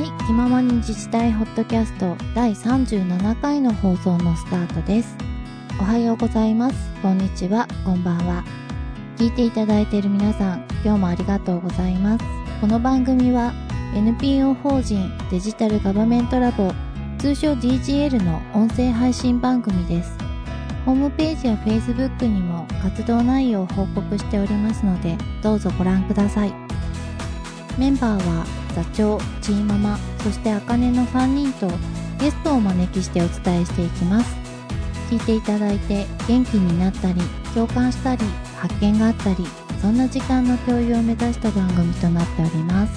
はい、気ままに自治体ホットキャスト第37回の放送のスタートです。おはようございます。こんにちは、こんばんは。聞いていただいている皆さん、今日もありがとうございます。この番組は NPO 法人デジタルガバメントラボ通称 DGL の音声配信番組です。ホームページや Facebook にも活動内容を報告しておりますので、どうぞご覧ください。メンバーは座長、チーママ、そしてあかねの3人とゲストをお招きしてお伝えしていきます。聞いていただいて元気になったり、共感したり、発見があったり、そんな時間の共有を目指した番組となっております。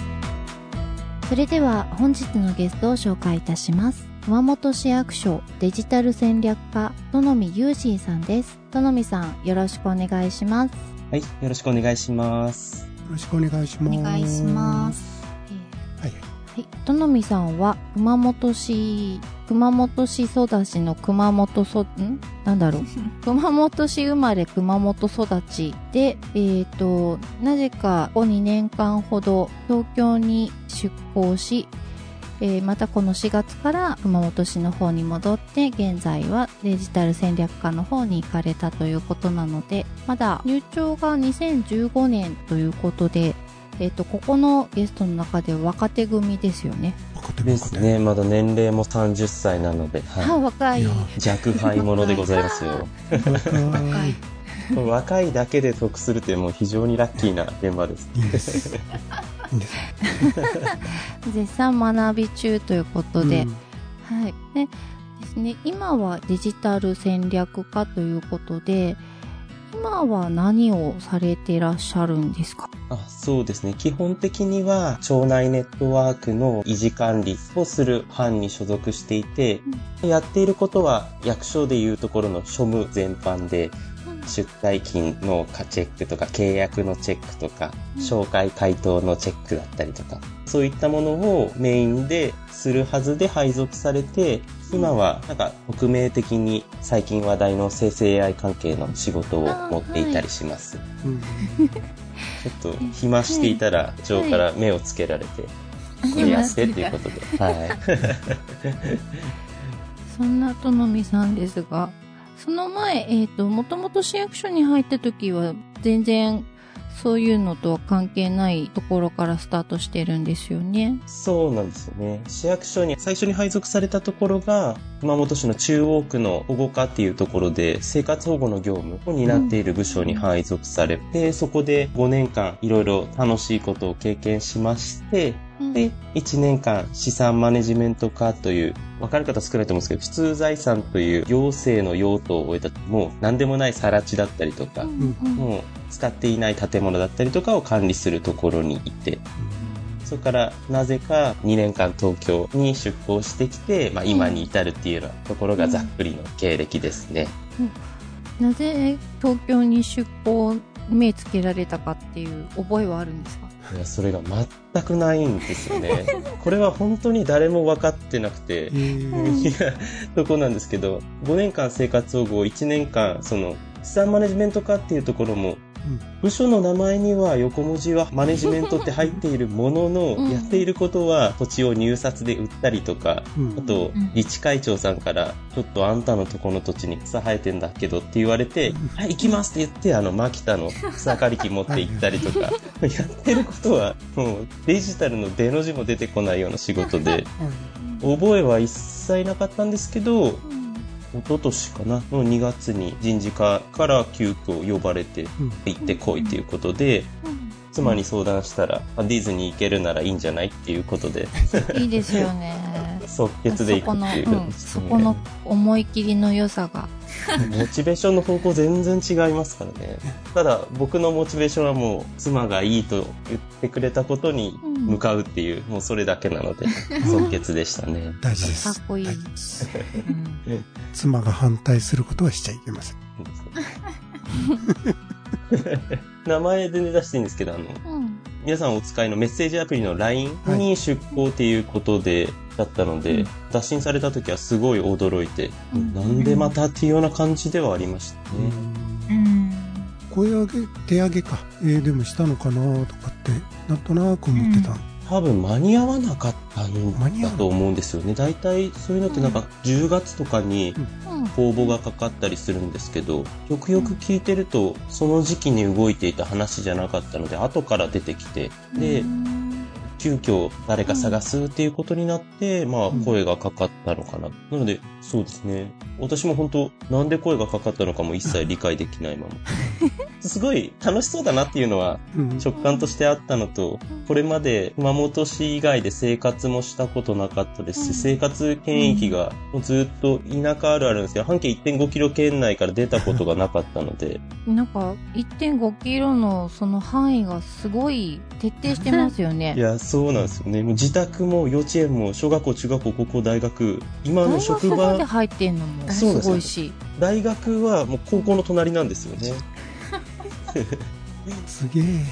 それでは本日のゲストを紹介いたします。熊本市役所デジタル戦略課、とのみゆうしーさんです。とのみさん、よろしくお願いします。はい、よろしくお願いします。よろしくお願いします。お願いします。はい。はい、とのみさんは熊本市、熊本市育ちの熊本そ、ん？なんだろう？熊本市生まれ熊本育ちで、えっ、と、なぜかここ2年間ほど東京に出向し、えーまたこの4月から熊本市の方に戻って、現在はデジタル戦略課の方に行かれたということなので、まだ入庁が2015年ということで、えっ、と、ここのゲストの中では若手組ですよね。若手で。すね、まだ年齢も30歳なので、あ、は若い。いやい、若輩者でございますよ。若い。若いだけで得するってもう非常にラッキーな現場です。いいんです。いいんです。絶賛学び中ということで、うんはい。でですね、今はデジタル戦略家ということで、今は何をされてらっしゃるんですか？あそうですね。基本的には、町内ネットワークの維持管理をする班に所属していて、やっていることは役所でいうところの庶務全般で、出退金のチェックとか、契約のチェックとか、紹介回答のチェックだったりとか、そういったものをメインでするはずで配属されて、今はなんか匿名的に最近話題の生成 AI 関係の仕事を持っていたりします。うんちょっと暇していたら、長から目をつけられて、これやってっていうことで。はい。そんなとのみさんですが、その前、えっ、と、もともと市役所に入った時は、全然、そういうのとは関係ないところからスタートしてるんですよね。そうなんですよね。市役所に最初に配属されたところが、熊本市の中央区の保護課っていうところで、生活保護の業務を担っている部署に配属されて、そこで5年間いろいろ楽しいことを経験しまして、で、1年間資産マネジメント課という、分かる方少ないと思うんですけど、普通財産という行政の用途を終えた、もう何でもない更地だったりとか、うん。もう使っていない建物だったりとかを管理するところにいて、それからなぜか2年間東京に出向してきて、まあ今に至るっていうようなところがざっくりの経歴ですね。なぜ東京に出向目つけられたかっていう覚えはあるんですか？いや、それが全くないんですよね。これは本当に誰も分かってなくてえ、ー いや、そこなんですけど、5年間生活保護、1年間、その、資産マネジメント課っていうところも、部署の名前には横文字はマネジメントって入っているものの、うん。やっていることは土地を入札で売ったりとか、うん。あとうん、自治会長さんから、ちょっとあんたのとこの土地に草生えてんだけどって言われて、はい、行きますって言って、あの、マキタの草刈り機持って行ったりとか、やってることは、もうデジタルの出の字も出てこないような仕事で、覚えは一切なかったんですけど、一昨年かな？の2月に人事課から急遽呼ばれてうん。行ってこいっていうことで、妻に相談したら、あディズニー行けるならいいんじゃないっていうことで、いいですよね。即決で行くっていう、そこの、うん、そこの思い切りの良さが。モチベーションの方向全然違いますからね。ただ、僕のモチベーションはもう、妻がいいと言ってくれたことに向かうっていう、もうそれだけなので、即決でしたね。大事です。かっこいい。妻が反対することはしちゃいけません。名前で出していいんですけど、あの、うん皆さんお使いのメッセージアプリの LINE に出向っていうことで、だったので、うん打診された時はすごい驚いて、うんなんでまたっていうような感じではありましたね。うん声上げ、手上げか。えーでもしたのかなとかって、なんとなく思ってた。多分間に合わなかったんだと思うんですよね。大体そういうのってなんか10月とかにうん。公募がかかったりするんですけど、よくよく聞いてると、その時期に動いていた話じゃなかったので、後から出てきて、でう、ん急遽誰か探すっていうことになって、まあうん声がかかったのかな。なので、そうですね。私も本当なんで声がかかったのかも一切理解できないまま。すごい楽しそうだなっていうのはうん直感としてあったのと、これまで熊本市以外で生活もしたことなかったですし、うん生活圏域がもうずっと田舎あるあるんですけど、半径1.5キロ圏内から出たことがなかったので、なんか、1.5キロのその範囲がすごい徹底してますよね。いや、そうなんですよね。もう自宅も幼稚園も小学校、中学校、高校、大学、今の職場、まで入ってんのもすそうなんですよごいし。大学はもう高校の隣なんですよね。すげえ。ね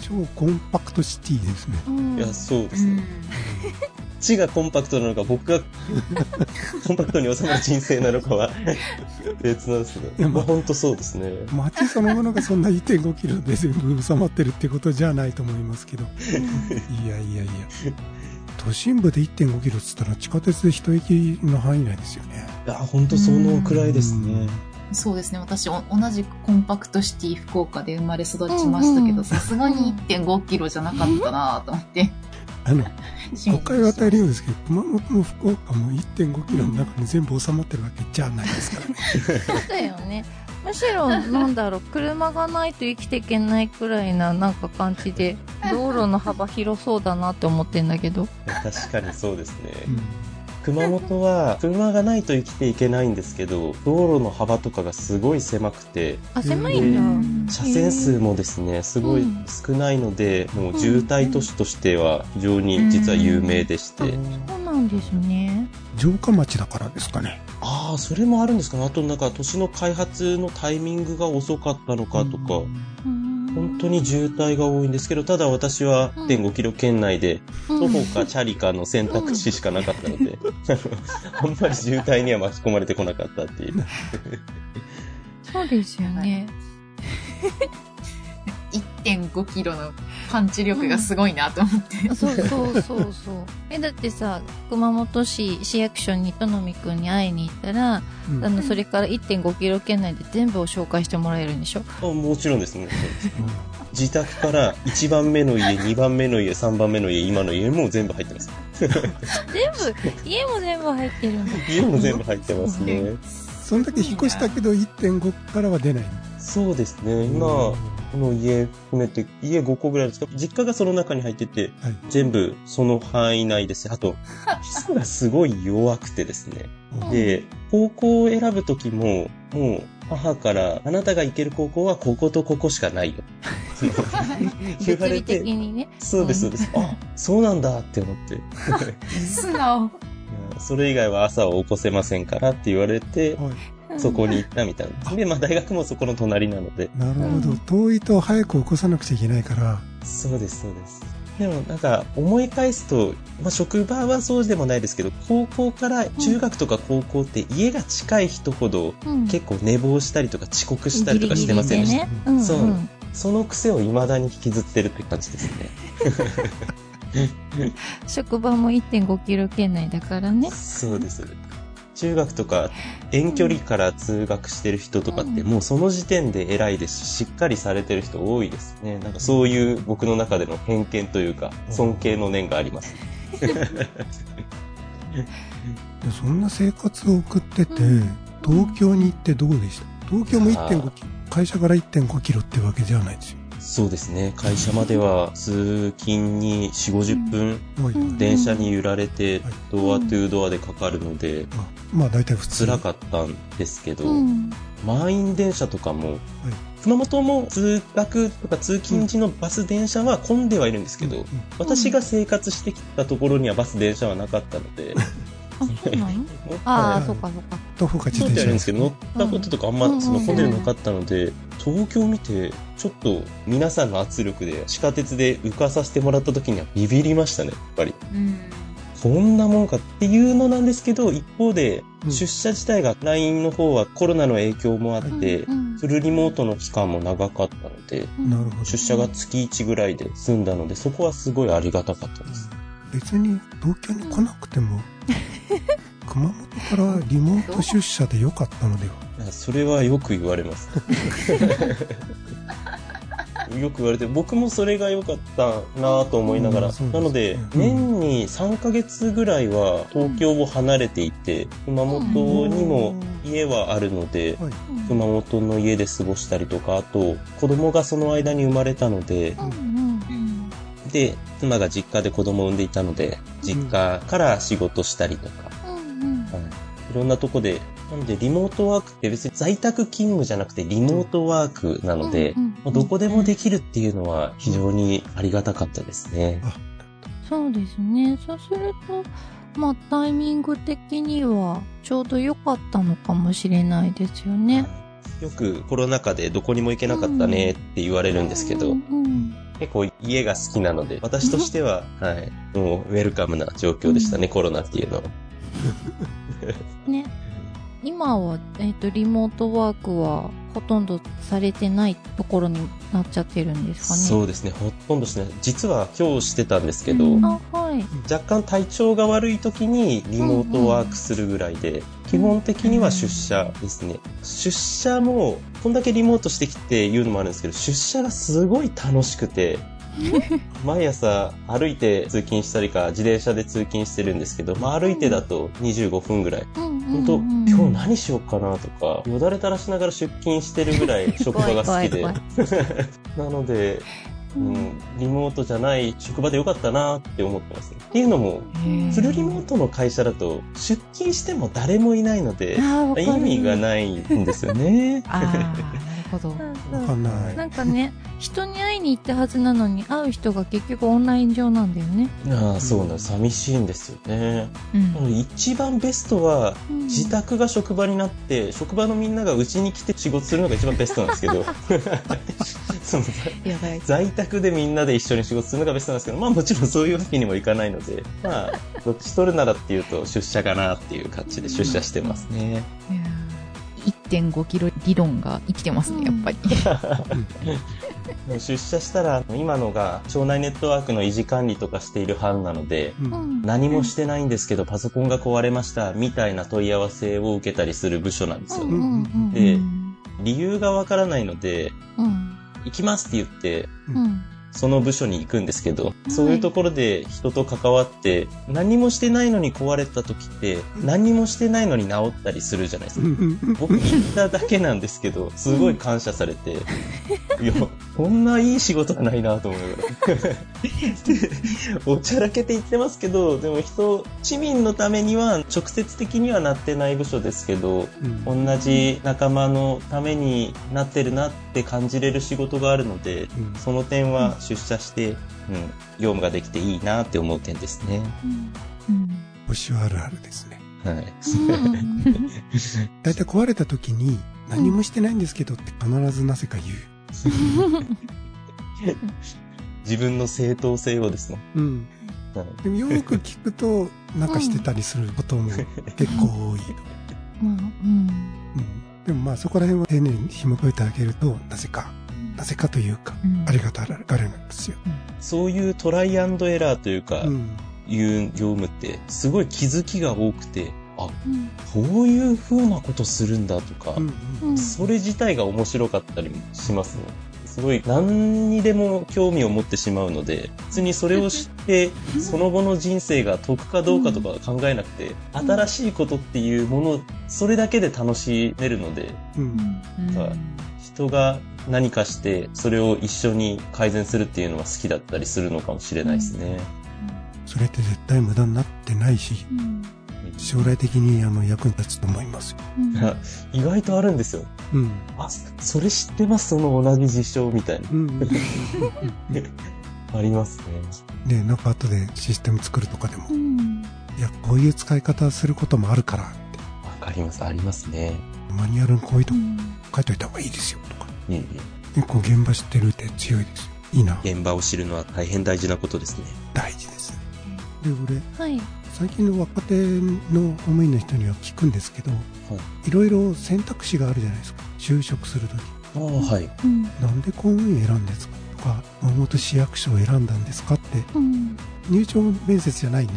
超コンパクトシティですね。うんいや、そうですね。うん地がコンパクトなのか、僕が コンパクトに収まる人生なのかは 別なんですけど、いやままあ本当そうですね。街そのものがそんな1.5キロで全部収まってるってことじゃないと思いますけど。いやいやいや。都心部で1.5キロっつったら地下鉄で一駅の範囲内ですよね。いや、本当そのくらいですね。そうですね。私、お同じくコンパクトシティ福岡で生まれ育ちましたけど、さすがに1.5キロじゃなかったなと思って。あの、誤誤解を与えるようですけど、熊本も福岡も1.5キロの中に全部収まってるわけじゃないですからね。そうだよね。むしろ、なんだろう、車がないと生きていけないくらいな、なんか感じで、道路の幅広そうだなって思ってんだけど。確かにそうですね。うん熊本は車がないと生きていけないんですけど、道路の幅とかがすごい狭くて、あ、狭いんだ。車線数もですね、すごいうん。少ないので、もう渋滞都市としては非常に実は有名でして、そうなんですね。城下町だからですかね。ああ、それもあるんですかね。あとなんか都市の開発のタイミングが遅かったのかとか、うん本当に渋滞が多いんですけど、ただ私はうん1.5キロ圏内で、うん徒歩かチャリかの選択肢しかなかったので、あんまり渋滞には巻き込まれてこなかったっていう。そうですよね。1.5キロのパンチ力がすごいなと思って。そうそうそうそう。え、だってさ、熊本市市役所にとのみくんに会いに行ったら、うんあの、それから1.5キロ圏内で全部を紹介してもらえるんでしょ？あもちろんですね。自宅から1番目の家、2番目の家、3番目の家、今の家も全部入ってます。全部、家も全部入ってるんだ。家も全部入ってますね。そんだけ引っ越したけど1.5からは出ない。そうですね。今、この家含めて、家5個ぐらいですか実家がその中に入ってて、はい。全部その範囲内です。あと、基礎がすごい弱くてですね。うんで、高校を選ぶときも、もう、母から、あなたが行ける高校はこことここしかないよ。言わ物理れて的にね。そうです、そうです。あ、そうなんだって思って。い 素直。やそれ以外は朝は起こせませんからって言われて、はいそこに行ったみたいな。で、まあ大学もそこの隣なので。なるほどうん。遠いと早く起こさなくちゃいけないから、そうです、そうです。でもなんか思い返すと、まあ職場はそうでもないですけど、高校から中学とか高校って家が近い人ほどうん結構寝坊したりとか遅刻したりとかしてませんでした？そうその癖を未だに引きずってるって感じですね。職場も1.5キロ圏内だからね。そうです。中学とか遠距離から通学してる人とかってうんもうその時点で偉いですし、しっかりされてる人多いですね。なんかそういう僕の中での偏見というか、尊敬の念があります。で そんな生活を送ってて、うん東京に行ってどうでした？東京も1.5キロ、会社から1.5キロってわけじゃないですよ。そうですね。会社までは通勤に4、50分電車に揺られてはい。ドアトゥードアでかかるのであまあ大体普通。辛かったんですけど、うん。満員電車とかも、熊本も通学とか通勤時のバス電車は混んではいるんですけど、うん。私が生活してきたところにはバス電車はなかったので、あ、そうなの？ああ、はいそうかそうか。徒歩か自転車はあるんですけど、乗ったこととかあんまうんその混んでるのなかったので、東京見て、ちょっと皆さんの圧力で地下鉄で浮かさせてもらった時にはビビりましたね、やっぱり。うん。こんなもんかっていうのなんですけど、一方で、うん出社自体が LINE の方はコロナの影響もあって、うんフルリモートの期間も長かったので、うんなるほど。出社が月1ぐらいで済んだので、そこはすごいありがたかったです。別に東京に来なくても、熊本からリモート出社でよかったのでは？それはよく言われます。よく言われて、僕もそれが良かったなぁと思いながら、うんそうですなので、うん年に3ヶ月ぐらいは東京を離れていて、熊本にも家はあるので、はい。熊本の家で過ごしたりとか、あと、子供がその間に生まれたので、うんうんうんで、妻が実家で子供を産んでいたので、実家から仕事したりとか、うんはい、いろんなとこで、なのでリモートワークって別に在宅勤務じゃなくてリモートワークなので、どこでもできるっていうのは非常にありがたかったですね。あ、そうですね。そうすると、まあタイミング的にはちょうど良かったのかもしれないですよね。よくコロナ禍でどこにも行けなかったねって言われるんですけど、うんうん結構家が好きなので、私としては、はい、もうウェルカムな状況でしたね、コロナっていうのは。ね。今は、えっ、と、リモートワークはほとんどされてないところになっちゃってるんですかね？そうですね、ほとんどしてない。実は今日してたんですけど、うんあ、はい。若干体調が悪い時にリモートワークするぐらいで、基本的には出社ですね。出社も、こんだけリモートしてきて言うのもあるんですけど、出社がすごい楽しくて、毎朝歩いて通勤したりか、自転車で通勤してるんですけど、まあ歩いてだと25分ぐらい。本当、うん今日何しようかなとか、よだれ垂らしながら出勤してるぐらい職場が好きで。なので、うん、リモートじゃない職場でよかったなって思ってます、ね。っていうのも、フルリモートの会社だと出勤しても誰もいないので、意味がないんですよね。ほど。わかんない。なんかね、人に会いに行ったはずなのに、会う人が結局オンライン上なんだよね。ああ、そうなんです。寂しいんですよね。うん一番ベストは、うん自宅が職場になって、職場のみんながうちに来て仕事するのが一番ベストなんですけど、そのやばい。在宅でみんなで一緒に仕事するのがベストなんですけど、まあもちろんそういうわけにもいかないので、まあ、どっち取るならっていうと出社かなっていう感じで出社してますね。いやー1.5キロ理論が生きてますね、やっぱり。出社したら、今のが町内ネットワークの維持管理とかしている班なので、う。うんん。何もしてないんですけどパソコンが壊れましたみたいな問い合わせを受けたりする部署なんですよね。うんうんでうん理由がわからないので、うん。行きますって言って、うん。その部署に行くんですけど、そういうところで人と関わって、何もしてないのに壊れた時って、何もしてないのに治ったりするじゃないですか。僕行っただけなんですけど、すごい感謝されて、いや、こんないい仕事はないなと思いながら。おちゃらけて言ってますけど、でも人、市民のためには直接的にはなってない部署ですけど、うん。同じ仲間のためになってるなって感じれる仕事があるので、うんその点は出社して、うん、業務ができていいなって思う点ですね。うん星はあるあるですね。はい。だいたい壊れた時に、何もしてないんですけどって必ずなぜか言う。自分の正当性をですね。うん。はいでもよく聞くと、なんかしてたりすることも結構多いと。まあ、うん。うん。でもまあそこら辺は丁寧に紐解いてあげると、なぜか、なぜかというか、うんありがたがられるんですよ。そういうトライアンドエラーというか、うん。いう業務って、すごい気づきが多くて、あ、うん。こういう風なことするんだとか、うん。うん。それ自体が面白かったりもしますね。すごい何にでも興味を持ってしまうので、別にそれを知って、その後の人生が得かどうかとかは考えなくて、新しいことっていうもの、それだけで楽しめるので、人が何かして、それを一緒に改善するっていうのは好きだったりするのかもしれないですね。それって絶対無駄になってないし、うん。将来的にあの役に立つと思いますよ。うんあ 意外とあるんですよ。うん。あ、それ知ってます？その同じ事象みたいな。うん。ありますね。で、なんか後でシステム作るとかでもう、ん。いや、こういう使い方することもあるからって、わかります、ありますね。マニュアルにこういうとこうん。書いといた方がいいですよとか。うんうん結構現場知ってるって強いですよ。いいな。現場を知るのは大変大事なことですね。大事です。で、俺、はい。最近の若手の公務員の人には聞くんですけど、はい。いろいろ選択肢があるじゃないですか。就職するとき。ああ、はい。うん。なんで公務員選んですかとか、熊本市役所を選んだんですかって、うん。入庁面接じゃないんで、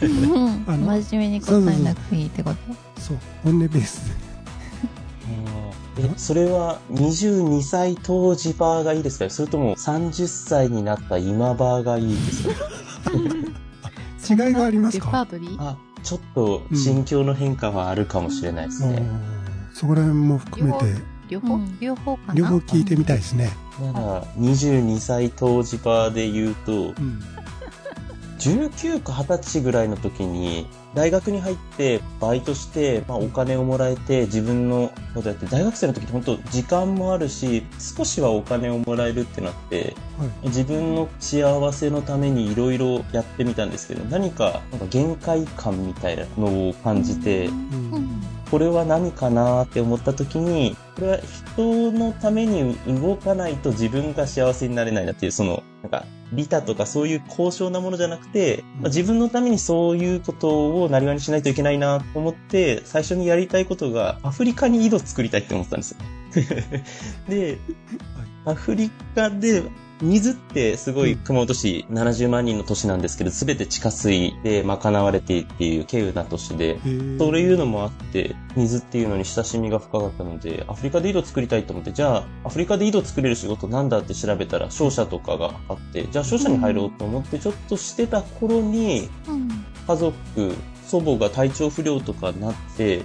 あの真面目に答えなくていいってこと？そう、本音ベースで。え、それは22歳当時バーがいいですか？それとも30歳になった今バーがいいですか？違いがありますか？ちょっと心境の変化はあるかもしれないですね。そこら辺も含めて、両方、うん。両方かな？両方聞いてみたいですね。なら、22歳当時バーで言うと、うん。19か20歳ぐらいの時に、大学に入ってバイトして、まあ、お金をもらえて自分のことやって、大学生の時って本当時間もあるし、少しはお金をもらえるってなって、はい。自分の幸せのためにいろいろやってみたんですけど、何かなんか限界感みたいなのを感じて、うんうんこれは何かなって思った時に、これは人のために動かないと自分が幸せになれないなっていう、その、なんか、利他とかそういう高尚なものじゃなくて、まあ自分のためにそういうことをなりわいにしないといけないなと思って、最初にやりたいことが、アフリカに井戸作りたいって思ったんですよ。で、アフリカで、水ってすごい熊本市70万人の都市なんですけど、すべて地下水で賄われているっていう稀有な都市で、そういうのもあって、水っていうのに親しみが深かったので、アフリカで井戸作りたいと思って、じゃあ、アフリカで井戸作れる仕事なんだって調べたら、商社とかがあって、じゃあ商社に入ろうと思って、ちょっとしてた頃に、うん。家族、祖母が体調不良とかなって、う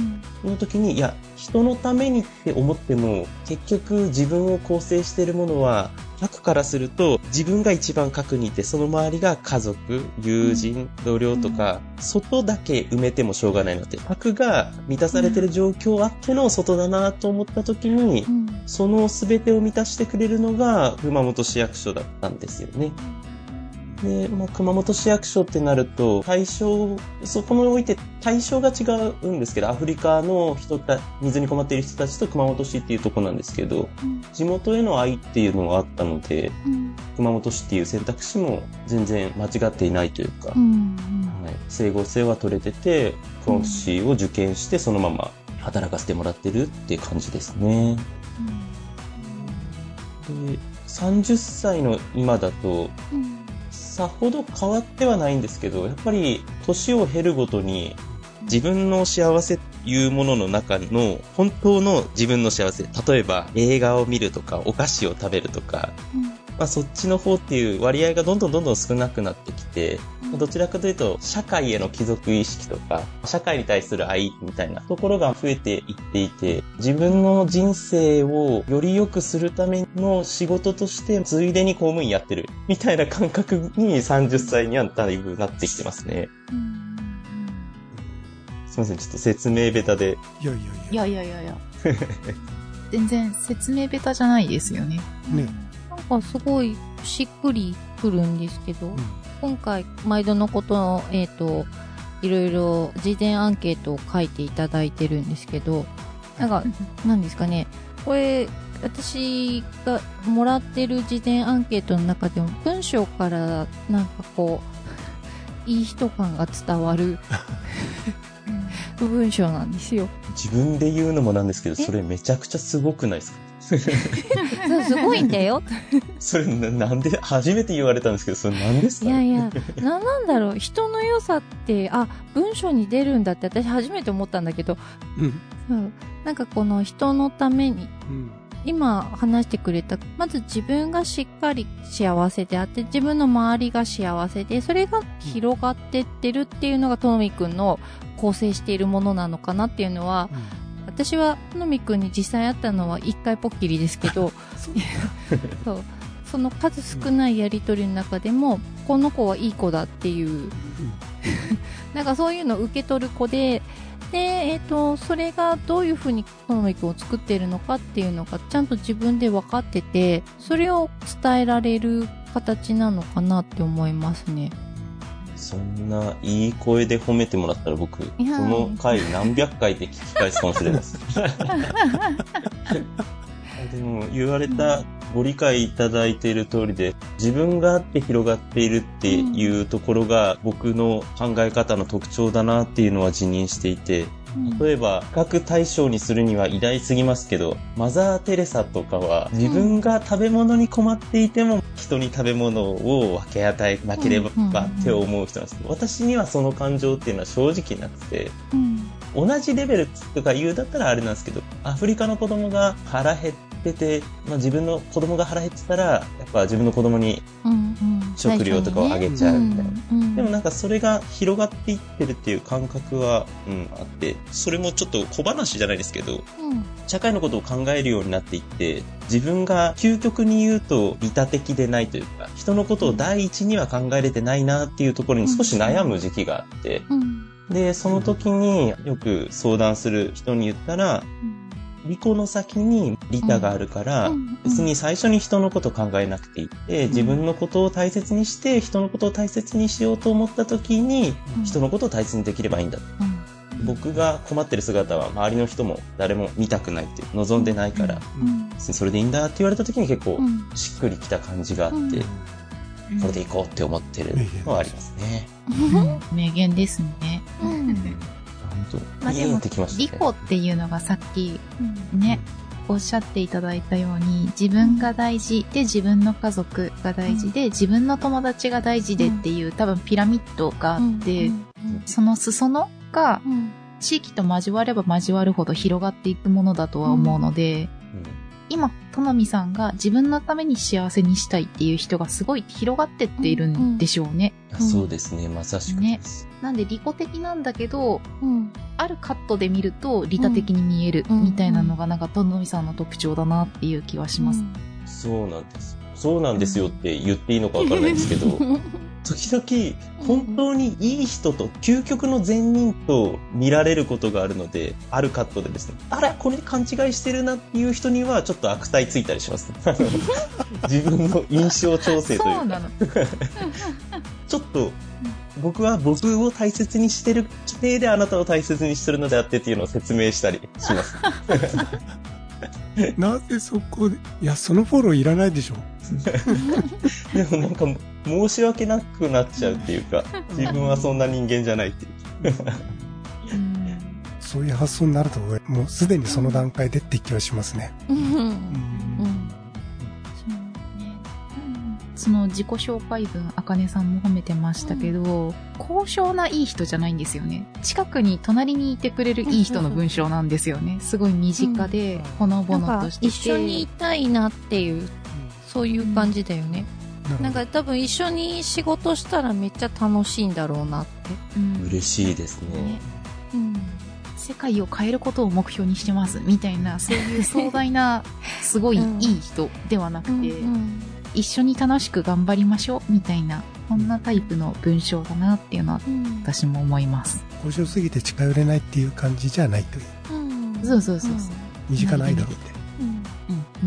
ん。その時に、いや、人のためにって思っても、結局自分を構成しているものは、核からすると、自分が一番核にいて、その周りが家族、友人、同僚とか、外だけ埋めてもしょうがないなって。核が満たされてる状況あっての外だなと思った時にう、ん。その全てを満たしてくれるのが、熊本市役所だったんですよね。で、まあ、熊本市役所ってなると、対象、そこにおいて対象が違うんですけど、アフリカの人た、水に困っている人たちと熊本市っていうとこなんですけど、うん。地元への愛っていうのがあったので、うん。熊本市っていう選択肢も全然間違っていないというか、うんはい、整合性は取れてて、熊本市を受験してそのまま働かせてもらってるっていう感じですね。で、30歳の今だと、うんさほど変わってはないんですけど、やっぱり年を経るごとに自分の幸せというものの中の本当の自分の幸せ、例えば映画を見るとかお菓子を食べるとか、まあそっちの方っていう割合がどんどんどんどん少なくなってきて、どちらかというと社会への帰属意識とか、社会に対する愛みたいなところが増えていっていて、自分の人生をより良くするための仕事として、ついでに公務員やってる、みたいな感覚に30歳にはだいぶなってきてますね。うんすいません、ちょっと説明ベタで。いやいやいや。いやいやいやいや。全然説明ベタじゃないですよね。ね。なんかすごいしっくりくるんですけど、今回毎度のことをえっ、といろいろ事前アンケートを書いていただいてるんですけどなんかなんですかね。これ私がもらってる事前アンケートの中でも文章からなんかこういい人感が伝わる 文章なんですよ。自分で言うのもなんですけど、それめちゃくちゃすごくないですか？そうすごいんだよ。それななんで、初めて言われたんですけど、それ何ですか？いやいや、な、なんだろう、人の良さって、あ、文章に出るんだって私初めて思ったんだけど、うん。そうなんかこの人のために、うん。今話してくれた、まず自分がしっかり幸せであって、自分の周りが幸せで、それが広がってってるっていうのが、とのみくんの構成しているものなのかなっていうのは、私はとのみくんに実際会ったのは一回ぽっきりですけど、そう。その数少ないやりとりの中でも、この子はいい子だっていう、なんかそういうのを受け取る子で、で、えっ、と、それがどういうふうに好みくんを作っているのかっていうのがちゃんと自分で分かってて、それを伝えられる形なのかなって思いますね。そんないい声で褒めてもらったら僕、この回何百回で聞き返すかもしれないです。でも言われたご理解いただいている通りで、自分があって広がっているっていうところが僕の考え方の特徴だなっていうのは自認していて、例えば、比較対象にするには偉大すぎますけど、マザー・テレサとかは自分が食べ物に困っていても人に食べ物を分け与えなければって思う人なんですけど、私にはその感情っていうのは正直なくて、同じレベルとか言うだったらあれなんですけど、アフリカの子供が腹減ってて、まあ、自分の子供が腹減ってたら、やっぱ自分の子供に食料とかをあげちゃうみたいな。でもなんかそれが広がっていってるっていう感覚は、うん、あって、それもちょっと小話じゃないですけど、社会のことを考えるようになっていって、自分が究極に言うと利他的でないというか、人のことを第一には考えれてないなっていうところに少し悩む時期があって、で、その時によく相談する人に言ったら、利己の先に利他があるから、別に最初に人のこと考えなくていいって、自分のことを大切にして、人のことを大切にしようと思った時に、人のことを大切にできればいいんだ。僕が困ってる姿は周りの人も誰も見たくないって望んでないから、それでいいんだって言われた時に結構しっくりきた感じがあって、これでいこうって思ってるのはありますね。名言ですね。まあでも、リコっていうのがさっきね、おっしゃっていただいたように、自分が大事で自分の家族が大事で、自分の友達が大事でっていう多分ピラミッドがあって、その裾野が地域と交われば交わるほど広がっていくものだとは思うので、今、となみさんが自分のために幸せにしたいっていう人がすごい広がってっているんでしょうね。うんうん、そうですね、まさしくね。なんで利己的なんだけど、うん、あるカットで見ると利他的に見えるみたいなのがなんかとなみさんの特徴だなっていう気はします。そうなんです。そうなんですよって言っていいのかわからないですけど、時々、本当にいい人と、究極の善人と見られることがあるので、あるカットでですね、あれ、これ勘違いしてるなっていう人には、ちょっと悪態ついたりします。自分の印象調整というか。ちょっと、僕は僕を大切にしてる規定であなたを大切にしてるのであってっていうのを説明したりします。なぜそこで、いや、そのフォローいらないでしょ。でもなんか、申し訳なくなっちゃうっていうか、自分はそんな人間じゃないっていう。そういう発想になると、もうすでにその段階でって気はしますね。その自己紹介文、あかね。さん。も褒めてましたけど、うん、高尚ないい人じゃないん。ですよね。近くに隣にいてくれるいい人の文章なん。ですよね。すごい身近で、ほのぼのとしてて、一緒にいたいなっていう、そういう感じだよね。なんか多分一緒に仕事したらめっちゃ楽しいんだろうなって。うん、嬉しいですね。ねうん。世界を変えることを目標にしてますみたいな、そういう壮大な、すごいいい人ではなくて、うんうん一緒に楽しく頑張りましょうみたいな、こんなタイプの文章だなっていうのは、私も思います。面白すぎて近寄れないっていう感じじゃないという。うん、そうそうそうそう。身近なアイドルって。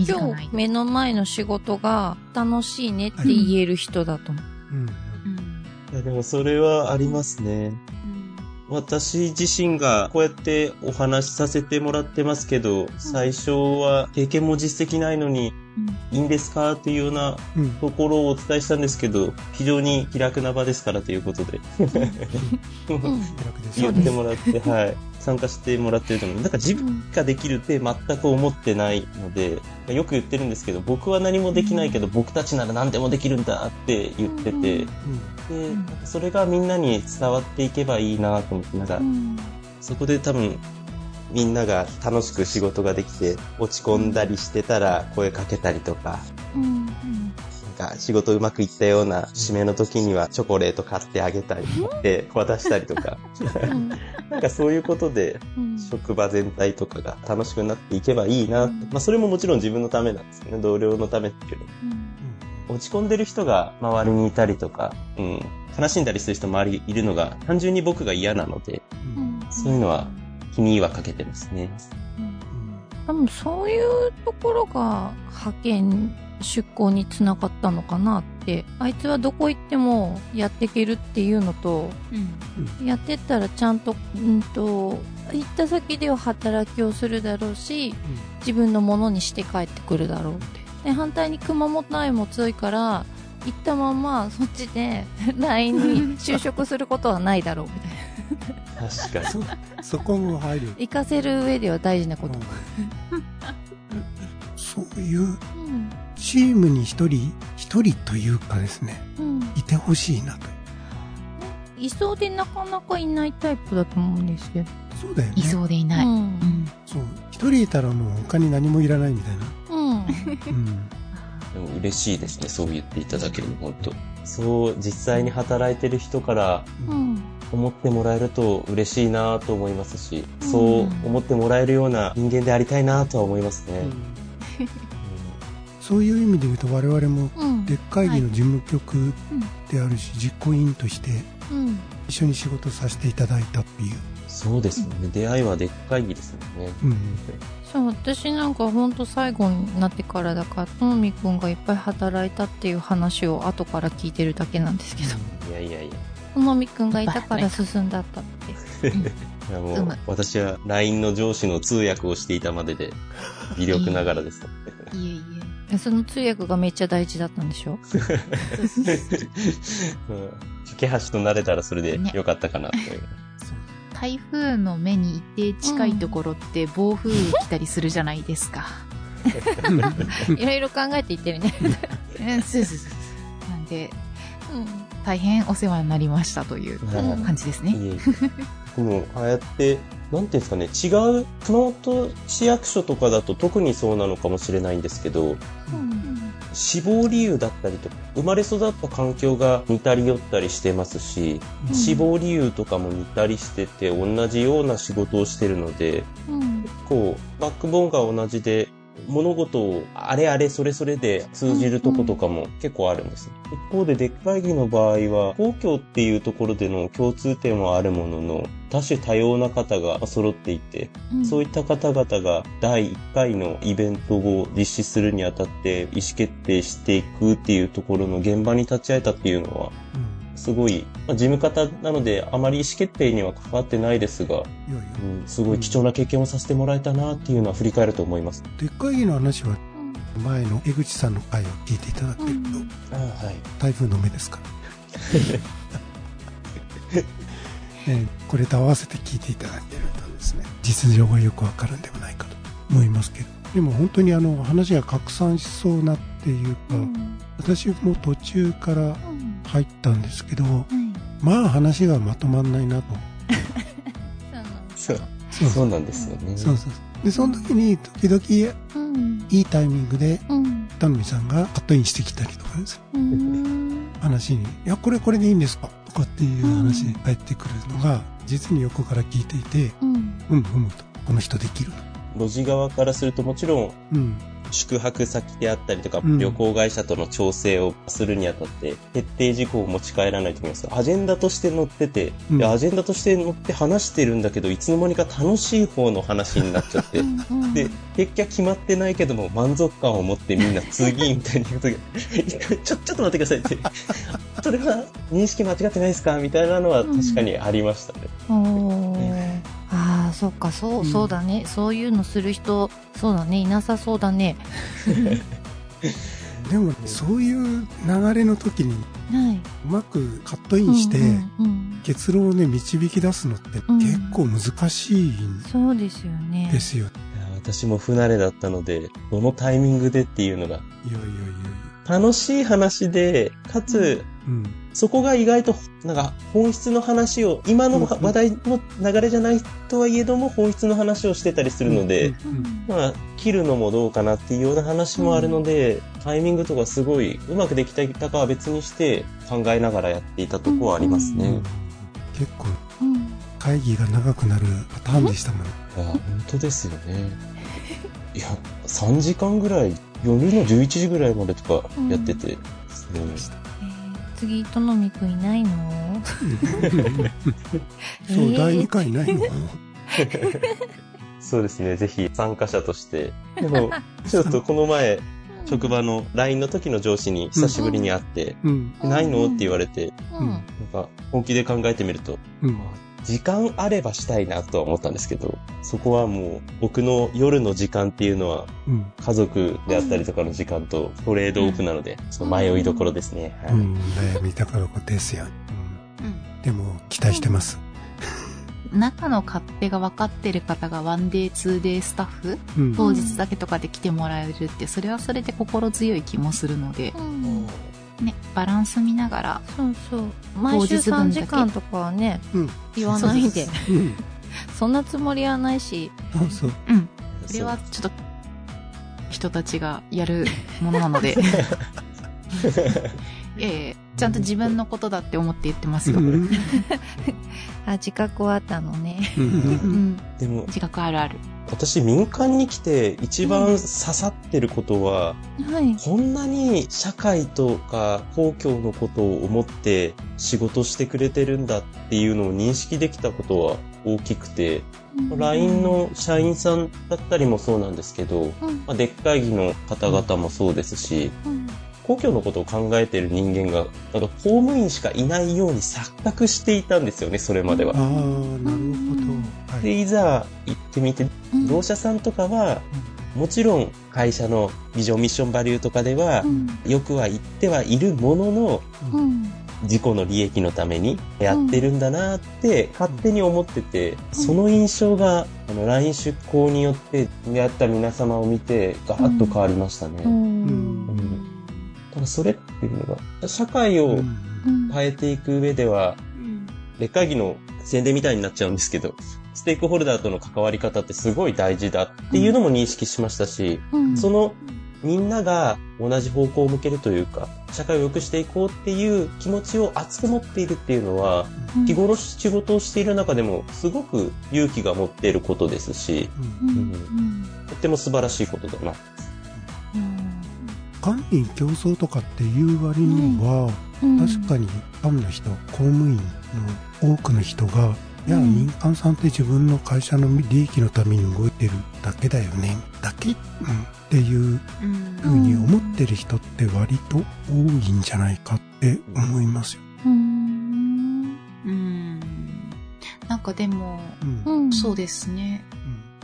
うん、今日目の前の仕事が楽しいねって言える人だと思う。うん。いやでもそれはありますね。私自身がこうやってお話しさせてもらってますけど、最初は経験も実績ないのに、いいんですかっていうようなところをお伝えしたんですけど、非常に気楽な場ですからということで。言ってもらって、はい。参加してもらってると思う。なんか自分ができるって全く思ってないので、よく言ってるんですけど、僕は何もできないけど、僕たちなら何でもできるんだって言ってて、で、それがみんなに伝わっていけばいいなと思って、なんか、そこで多分、みんなが楽しく仕事ができて、落ち込んだりしてたら声かけたりとか、か仕事うまくいったような締めの時にはチョコレート買ってあげたり、って渡したりとか、なんかそういうことで、職場全体とかが楽しくなっていけばいいな、まあそれももちろん自分のためなんですけどね、同僚のためっていうの。落ち込んでる人が周りにいたりとか、うん、悲しんだりする人周りいるのが単純に僕が嫌なので、そういうのは気にはかけてますね。多分そういうところが派遣出向につながったのかなって。あいつはどこ行ってもやっていけるっていうのと、うん、やってったらちゃんと,、うんと行った先では働きをするだろうし、うん、自分のものにして帰ってくるだろうって。で反対に熊本愛も強いから行ったままそっちで LINE に就職することはないだろうみたいな確かに。そこも配慮。行かせる上では大事なこと、そういううんチームに一人、一人というかですね、うん、いてほしいなと。いそうでなかなかいないタイプだと思うんですけど、そうだよね。いそうでいない。ううんん。そう。一人いたらもう他に何もいらないみたいな。うんうん。でも嬉しいですね、そう言っていただけるの、本当そう、実際に働いてる人からうん思ってもらえると嬉しいなと思いますし、そう思ってもらえるような人間でありたいなとは思いますね。そういう意味で言うと我々もうんでっかい議の事務局であるし、実行委員としてうん一緒に仕事させていただいたっていう。そうですよね。出会いはでっかいですもんね。うん。そう私なんかほんと最後になってからだからともみくんがいっぱい働いたっていう話を後から聞いてるだけなんですけどいやいやいや。ともみくんがいたから進んだったって いやもう私は LINE の上司の通訳をしていたまでで、微力ながらです。いえいえその通訳がめっちゃ大事だったんでしょ？うん架け橋となれたらそれでよかったかなと思いう。え。台風の目にいて近いところって暴風来たりするじゃないですか。いろいろ考えていってるね うん、そうそうそう。なんで、うん大変お世話になりましたというはい感じですね。いえいえ。でも、ああやって、なんていうんですかね、違う、熊本市役所とかだと特にそうなのかもしれないんですけど、うん死亡理由だったりとか、生まれ育った環境が似たり寄ったりしてますし、うん死亡理由とかも似たりしてて、同じような仕事をしてるので、うんこう、バックボーンが同じで、物事をあれあれそれそれで通じるとことかも結構あるんです。一方で、デック会議の場合は、公共っていうところでの共通点はあるものの、多種多様な方が揃っていて、うんそういった方々が第1回のイベントを実施するにあたって意思決定していくっていうところの現場に立ち会えたっていうのは、うん。すごい、まあ、事務方なのであまり意思決定には関わってないですが、いやいや。うん、すごい貴重な経験をさせてもらえたなっていうのは振り返ると思います。でっかい議の話は前の江口さんの回を聞いていただけると、うんあはい。台風の目ですから。えーこれと合わせて聞いていただけるとですね、実情がよくわかるんではないかと思いますけど。でも本当にあの話が拡散しそうなっていうか、私も途中から入ったんですけど、まあ話がまとまんないなと。そう、そう。そう。なんですよね。そうそうそう。で、その時に時々うん。いいタイミングでうん。田野さんがカットインしてきたりとかです。ねうん。話に、いや、これこれでいいんですか？とかっていう話に返ってくるのが、実に横から聞いていて、うん。ふむふむと、この人できると。路地側からするともちろんうん。宿泊先であったりとか、うん。旅行会社との調整をするにあたって、決定事項を持ち帰らないと思います。アジェンダとして載ってて、うん。でアジェンダとして載って話してるんだけど、いつの間にか楽しい方の話になっちゃって、うんで、結局決まってないけども、満足感を持ってみんな次みたいに言うとき、ちょ、ちょっと待ってくださいって。それは認識間違ってないですか？みたいなのは確かにありましたね。おーああそっかそう、うん。そうだね。そういうのする人そうだね。いなさそうだね。でも、そういう流れの時に、はい。うまくカットインして、結論をね、導き出すのってうん。結構難しいんそうですよね。ですよ。私も不慣れだったので、どのタイミングでっていうのが、いやいやいやい楽しい話で、かつ、や。うん。そこが意外と、なんか、本質の話を、今のうん話題の流れじゃないとはいえども、本質の話をしてたりするので、うんうんまあ、切るのもどうかなっていうような話もあるので、タイミングとかすごい、うまくできていたかは別にして、考えながらやっていたとこはありますね。うん結構、うん会議が長くなるパターンでしたもんね。いや、本当ですよね。いや、3時間ぐらい、夜の11時ぐらいまでとかやってて、すごいえー次とのみくんいないの？そう、えー。第2回ないの？そうですね、ぜひ参加者として。でも、ちょっとこの前、職場の LINE の時の上司に久しぶりに会って、うん。ないの？って言われて、うん。なんか本気で考えてみると、うん。時間あればしたいなとは思ったんですけど、そこはもう僕の夜の時間っていうのはうん。家族であったりとかの時間とトレードオフなので、その迷いどころですね。はいうん、悩みどころですよ。うん。うんでも、期待してます。中の勝手が分かってる方がワンデー、ツーデースタッフうん。当日だけとかで来てもらえるって、それはそれで心強い気もするので、うんね、バランス見ながら、そうそう。毎週3当日分だけ時間とかはね、うん。言わないで。うん。そんなつもりはないし。そうそう。うん。これはちょっと、人たちがやるものなので、ええちゃんと自分のことだって思って言ってますよ。うんあ、自覚はあったのね。う。うんん。でも、自覚あるある。私民間に来て一番刺さってることは、はい。こんなに社会とか公共のことを思って仕事してくれてるんだっていうのを認識できたことは大きくて、LINE の社員さんだったりもそうなんですけど、うん、まあ、でっかい議の方々もそうですし、うん公共のことを考えてる人間が、なんか公務員しかいないように錯覚していたんですよね、それまでは。ああ、なるほど。はい。で、いざ行ってみて、うん。同社さんとかは、もちろん会社のビジョンミッションバリューとかではう、ん。よくは言ってはいるものの、うん。自己の利益のためにやってるんだなって勝手に思ってて、その印象が、あの、LINE 出向によって出会った皆様を見て、ガーッと変わりましたね。うんただそれっていうのが、社会を変えていく上では、劣化議の宣伝みたいになっちゃうんですけど、ステークホルダーとの関わり方ってすごい大事だっていうのも認識しましたし、うん。そのみんなが同じ方向を向けるというか、社会を良くしていこうっていう気持ちを熱く持っているっていうのは、うん。日頃仕事をしている中でもすごく勇気が持っていることですし、うん。とっても素晴らしいことだな。官民競争とかっていう割には、うん。確かにファンの人、公務員の多くの人が、いや、うん民間さんって自分の会社の利益のために動いてるだけだよね、だけ、うん、っていううんふうに思ってる人って割と多いんじゃないかって思いますよ。うん。うん。なんかでも、うん。うんそうですね。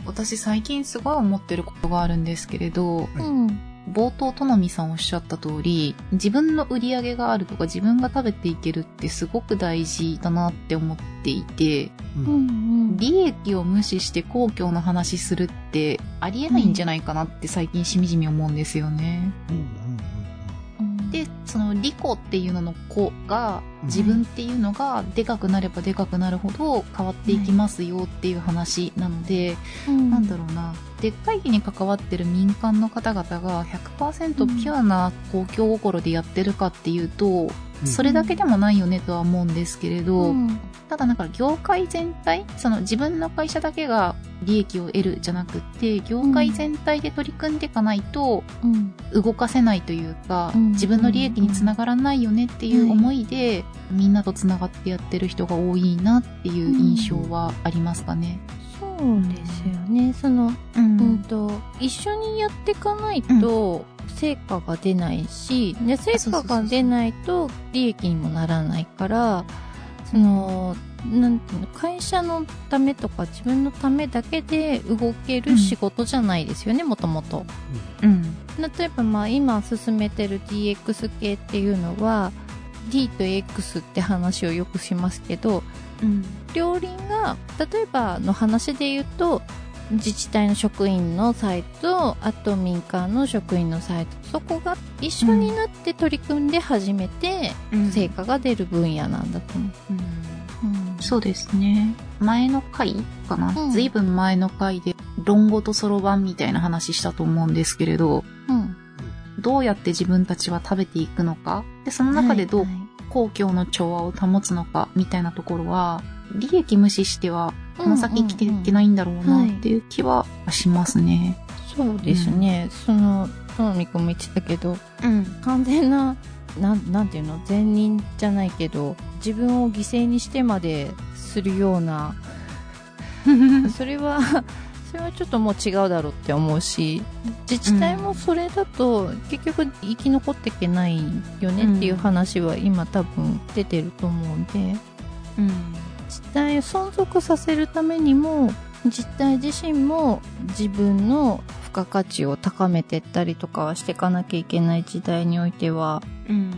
うん。私最近すごい思ってることがあるんですけれど、うん冒頭、とのみさんおっしゃった通り、自分の売り上げがあるとか自分が食べていけるってすごく大事だなって思っていて、ううんん。利益を無視して公共の話するってありえないんじゃないかなって最近しみじみ思うんですよね。うん。で、その利己っていうのの子がうん。自分っていうのがでかくなればでかくなるほど変わっていきますよっていう話なので、うん。なんだろうな、でっかい日に関わってる民間の方々が100%ピュアな公共心でやってるかっていうと、うんそれだけでもないよねとは思うんですけれど、うん。ただなんか業界全体、その自分の会社だけが利益を得るじゃなくって、業界全体で取り組んでいかないとうん。動かせないというか、うん。自分の利益につながらないよねっていう思いで、みんなとつながってやってる人が多いなっていう印象はありますかね。そうですよね。そのうん。うんと一緒にやっていかないと成果が出ないし、で成果が出ないと利益にもならないからそのなんていうの会社のためとか自分のためだけで動ける仕事じゃないですよねもともと。うん。例えばまあ今進めてる DX 系っていうのは D と X って話をよくしますけどうん。両輪が例えばの話で言うと自治体の職員のサイトあと民間の職員のサイトそこが一緒になって取り組んで初めて成果が出る分野なんだと思う。うん。うん。そうですね。前の回かな、うん。ずいぶん前の回で、論語とそろばんみたいな話したと思うんですけれど、うん。どうやって自分たちは食べていくのか、で、その中でどう公共の調和を保つのか、みたいなところは、利益無視しては、この先生きていけないんだろうなっていう気はしますね。そうですね、そのとみくんも言ってたけどうん。完全ななんなんていうの？善人じゃないけど自分を犠牲にしてまでするような それは それはちょっともう違うだろうって思うし自治体もそれだと結局生き残っていけないよねっていう話は今多分出てると思うんでうん。実態を存続させるためにも実態自身も自分の付加価値を高めてったりとかはしていかなきゃいけない時代においては、うん。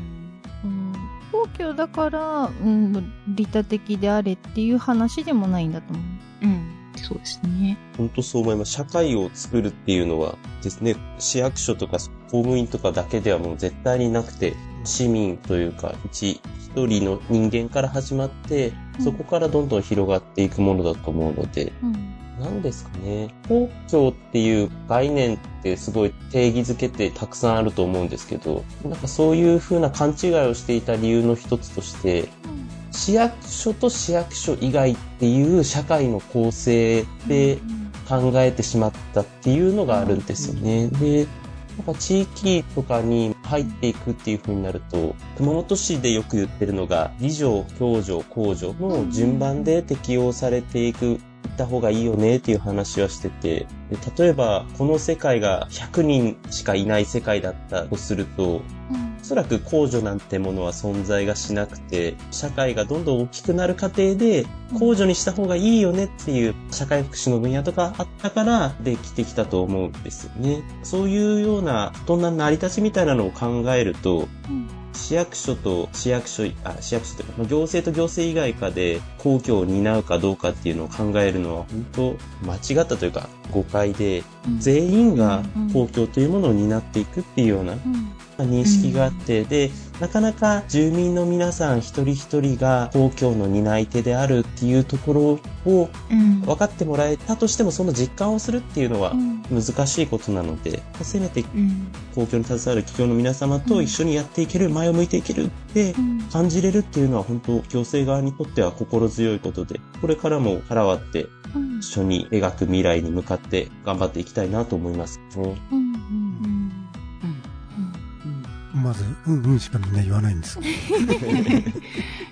うん、公共だから、うん、利他的であれっていう話でもないんだと思う。うん。そうですね。本当そう思います。社会を作るっていうのはですね、市役所とか公務員とかだけではもう絶対になくて、市民というか、一一人の人間から始まって、うんそこからどんどん広がっていくものだと思うので、うん。何ですかね。公共っていう概念ってすごい定義づけてたくさんあると思うんですけど、なんかそういう風な勘違いをしていた理由の一つとして、市役所と市役所以外っていう社会の構成で考えてしまったっていうのがあるんですよね。で、なんか地域とかに入っていくっていうふうになると、熊本市でよく言ってるのが、理女、共助、公助の順番で適用されていく、った方がいいよねっていう話はしてて、例えば、この世界が100人しかいない世界だったとすると、おそらく公助なんてものは存在がしなくて、社会がどんどん大きくなる過程で、公助にした方がいいよねっていう社会福祉の分野とかあったからできてきたと思うんですよね。そういうような、どんな成り立ちみたいなのを考えると、市役所と市役所、あ、市役所というか、まあ行政と行政以外かで公共を担うかどうかっていうのを考えるのは本当間違ったというか誤解で、全員が公共というものを担っていくっていうような認識があって、で、なかなか住民の皆さん一人一人が公共の担い手であるっていうところをうん。分かってもらえたとしてもその実感をするっていうのは難しいことなので、せめてうん。公共に携わる企業の皆様と一緒にやっていける、前を向いていけるって感じれるっていうのは本当行政側にとっては心強いことで、これからも腹割って一緒に描く未来に向かって頑張っていきたいなと思いますね。うん。まず、うんうんしかみんな言わないんです。い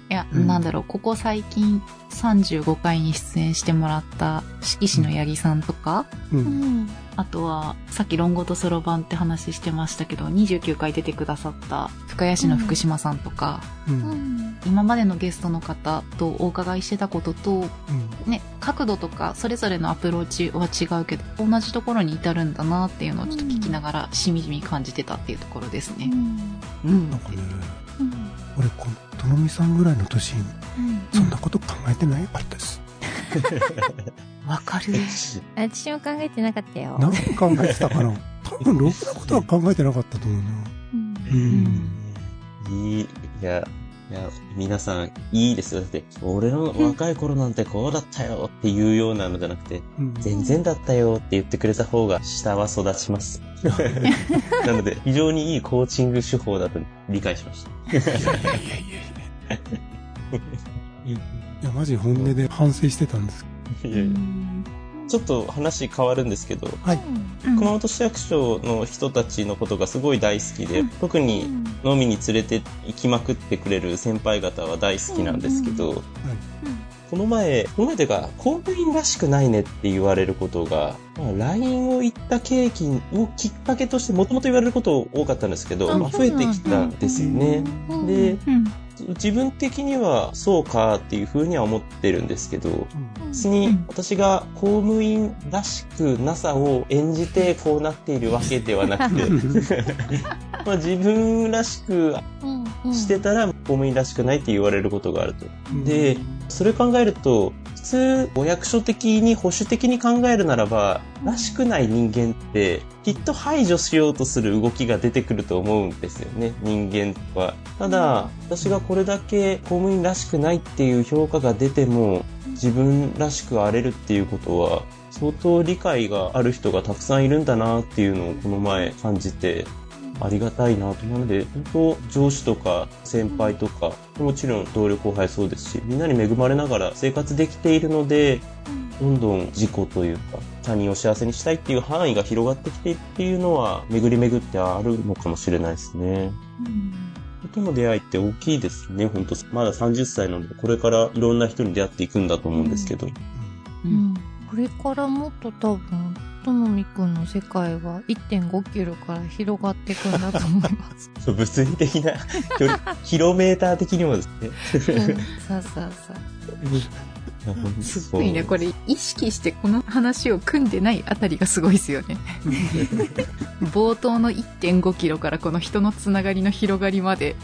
や、うんなんだろう、ここ最近35回に出演してもらった色紙の八木さんとか、うん。あとは、さっき論語とそろばんって話してましたけど、29回出てくださった深谷市の福島さんとか、うん。今までのゲストの方とお伺いしてたことと、うん。ね、角度とかそれぞれのアプローチは違うけど、同じところに至るんだなっていうのをちょっと聞きながら、しみじみ感じてたっていうところですね。うん。なんかね、俺、この、とのみさんぐらいの年に、そんなこと考えてないかったです。わかる。私も考えてなかったよ。なんか考えてたかな？多分、ろくなことは考えてなかったと思うな。うんうん。いい、いや、いや、皆さん、いいですよ。だって、俺の若い頃なんてこうだったよっていうようなのじゃなくて、うん。全然だったよって言ってくれた方が下は育ちます。なので、非常にいいコーチング手法だと理解しました。いやいやいやいやいや。いや、マジ本音で反省してたんです。いやいやちょっと話変わるんですけど、はい。熊本市役所の人たちのことがすごい大好きで、特に飲みに連れて行きまくってくれる先輩方は大好きなんですけど、この前、この前というか、公務員らしくないねって言われることが、まあ、LINE を言った契機をきっかけとして、もともと言われること多かったんですけど、うんまあ、増えてきたんですよね。で、うん。自分的にはそうかっていうふうには思ってるんですけど、別に私が公務員らしくなさを演じてこうなっているわけではなくて、まあ自分らしくしてたら公務員らしくないって言われることがあると。で、それ考えると、普通、お役所的に保守的に考えるならば、らしくない人間って、きっと排除しようとする動きが出てくると思うんですよね、人間は。ただ、私がこれだけ公務員らしくないっていう評価が出ても、自分らしくあれるっていうことは、相当理解がある人がたくさんいるんだなっていうのをこの前感じて、ありがたいなと。なので、本当上司とか先輩とか、もちろん同僚後輩そうですし、みんなに恵まれながら生活できているので、どんどん自己というか、他人を幸せにしたいっていう範囲が広がってきてっていうのは、巡り巡ってあるのかもしれないですね。人との出会いって大きいですね、本当まだ30歳なので、これからいろんな人に出会っていくんだと思うんですけど。うんこれからもっと多分、とのみくんの世界は1.5キロから広がっていくんだと思います。そう物理的な距離、キロメーター的にもですね。うん、さあさあさあ。すごいね、これ意識してこの話を組んでないあたりがすごいですよね。冒頭の1.5キロからこの人のつながりの広がりまで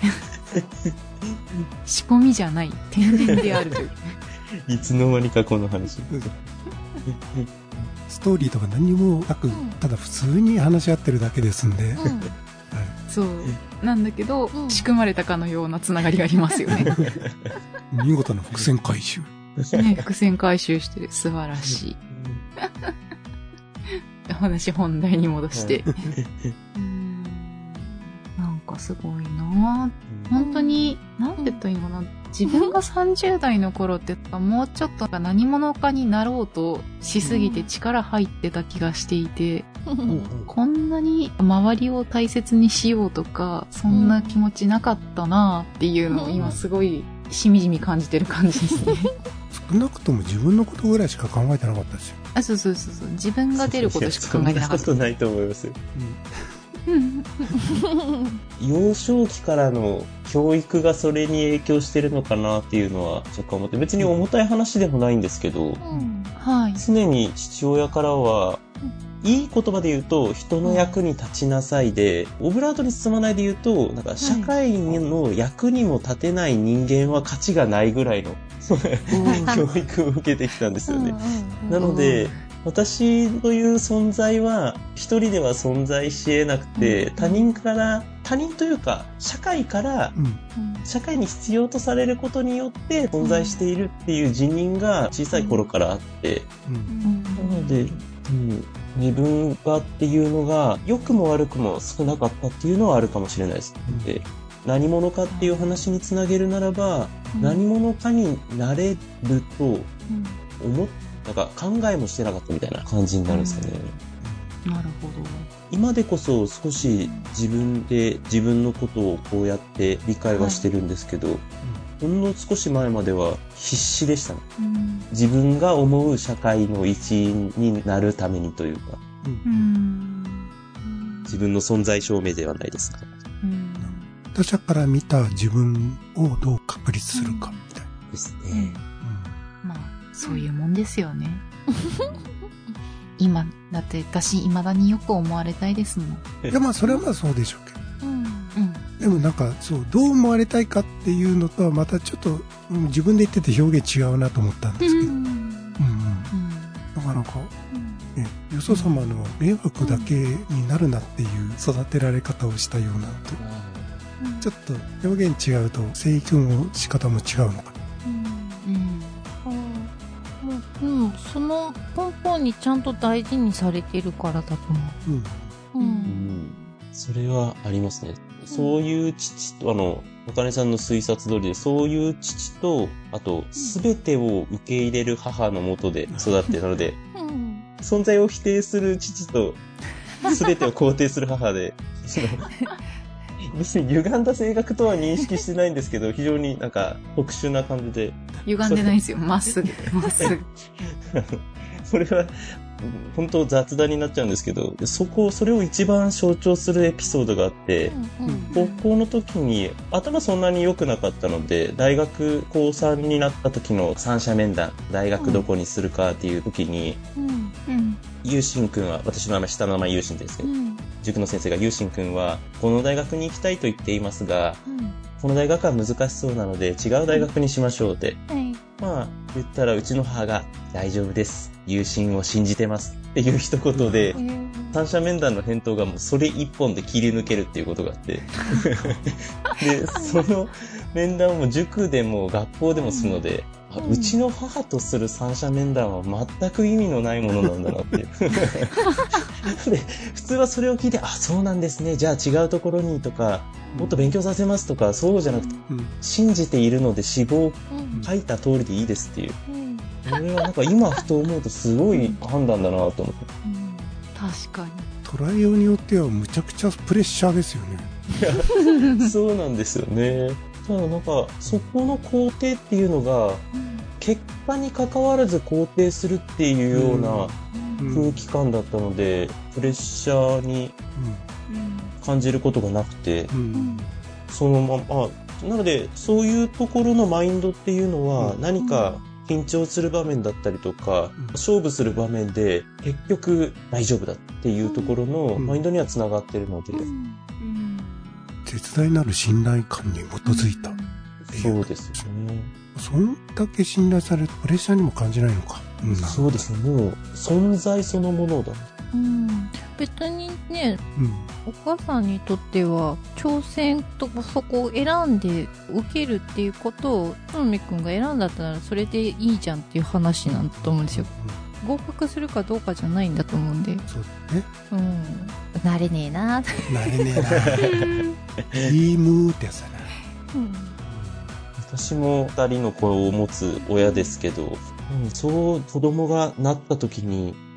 仕込みじゃない、天然であるという。いつの間にかこの話。ストーリーとか何もなく、ただ普通に話し合ってるだけですんで、はいそう。なんだけど、うん仕組まれたかのようなつながりがありますよね。見事な伏線回収。ね、伏線回収してる。素晴らしい。話本題に戻して。うーんなんかすごいなぁ本当に、なんて言ったらいいのかな。自分が30代の頃って、もうちょっと何者かになろうとしすぎて力入ってた気がしていて、こんなに周りを大切にしようとか、そんな気持ちなかったなぁっていうのを今すごいしみじみ感じてる感じですね。少なくとも自分のことぐらいしか考えてなかったですよ。あ、そうそうそうそう。自分が出ることしか考えてなかった。そんなことないと思いますよ。うん幼少期からの教育がそれに影響してるのかなっていうのは若干思って、別に重たい話でもないんですけど、はい。常に父親からは、いい言葉で言うと、人の役に立ちなさいで、オブラートに包まないで言うと、なんか社会の役にも立てない人間は価値がないぐらいの 教育を受けてきたんですよね。なので、私という存在は一人では存在し得なくて、うん他人から、他人というか、社会から、うん。社会に必要とされることによって存在しているっていう自認が小さい頃からあって、うん。なので、うん、自分がっていうのが、良くも悪くも少なかったっていうのはあるかもしれないです。うんで何者かっていう話につなげるならば、何者かになれると思っなんか考えもしてなかったみたいな感じになるんですかね。なるほど。今でこそ少し自分で自分のことをこうやって理解はしてるんですけど、ほんの少し前までは必死でしたね。うん。自分が思う社会の一員になるためにというか、うん。自分の存在証明ではないですか。うん。他者から見た自分をどう確立するか、みたいな。ですね。まあ、そういうもんですよね。今、だって私、未だによく思われたいですもん。うん。いや、まあ、それはまあそうでしょうけど。うん。でもなんか、そう、どう思われたいかっていうのとはまたちょっと、うん自分で言ってて表現違うなと思ったんですけど。うんうん。なかなか、ね、よそ様の迷惑だけになるなっていう育てられ方をしたようなと、ちょっと表現違うと生育の仕方も違うのかにちゃんと大事にされてるからだと思うん。う。う。うんん。それはありますね。そういう父と、あの、お金さんの推察通りで、そういう父と、あと、すべてを受け入れる母のもとで育って、なので、うん。存在を否定する父と、すべてを肯定する母で、その、別に歪んだ性格とは認識してないんですけど、非常になんか特殊な感じで、歪んでないんですよ。まっすぐ。まっすぐ。それは、本当雑談になっちゃうんですけど、そこ、それを一番象徴するエピソードがあって、高校の時に頭そんなに良くなかったので、大学高3になった時の三者面談、大学どこにするかっていう時に。ゆうしんくんは、私の名前、下の名前ゆうしんですけど、塾の先生がゆうしんくんは、この大学に行きたいと言っていますが、この大学は難しそうなので違う大学にしましょうって。はい。まあ、言ったらうちの母が、大丈夫です。友心を信じてます。っていう一言で、三者面談の返答がもうそれ一本で切り抜けるっていうことがあって。で、その面談も塾でも学校でもするので、あうんうちの母とする三者面談は全く意味のないものなんだなっていう。で、普通はそれを聞いて、あ、そうなんですね。じゃあ違うところにとか、もっと勉強させますとか、そうじゃなくて、うん。信じているので死亡うん。書いた通りでいいですっていう。うん。これはなんか今ふと思うとすごい判断だなと思って。確かに。捉えようによってはむちゃくちゃプレッシャーですよね。そうなんですよね。ただなんか、そこの肯定っていうのが、結果に関わらず肯定するっていうようなうん空気感だったので、プレッシャーに感じることがなくて、うん。うん。そのまま、なので、そういうところのマインドっていうのはうん何か緊張する場面だったりとか、うん勝負する場面で、結局大丈夫だっていうところのうんマインドには繋がってるので、うん絶大なる信頼感に基づいた。そうですよね。そんだけ信頼されるとプレッシャーにも感じないのか。うんそうですね。もう、存在そのものだ。うん別にねうん。お母さんにとっては挑戦とそこを選んで受けるっていうことをとみくんが選んだったらそれでいいじゃんっていう話なんだと思うんですよ合格するかどうかじゃないんだと思うんでそうだね。うん慣れねえななれねえな。いいムーってやつだな。うん私も二人の子を持つ親ですけど、うんそう子供がなった時に、うん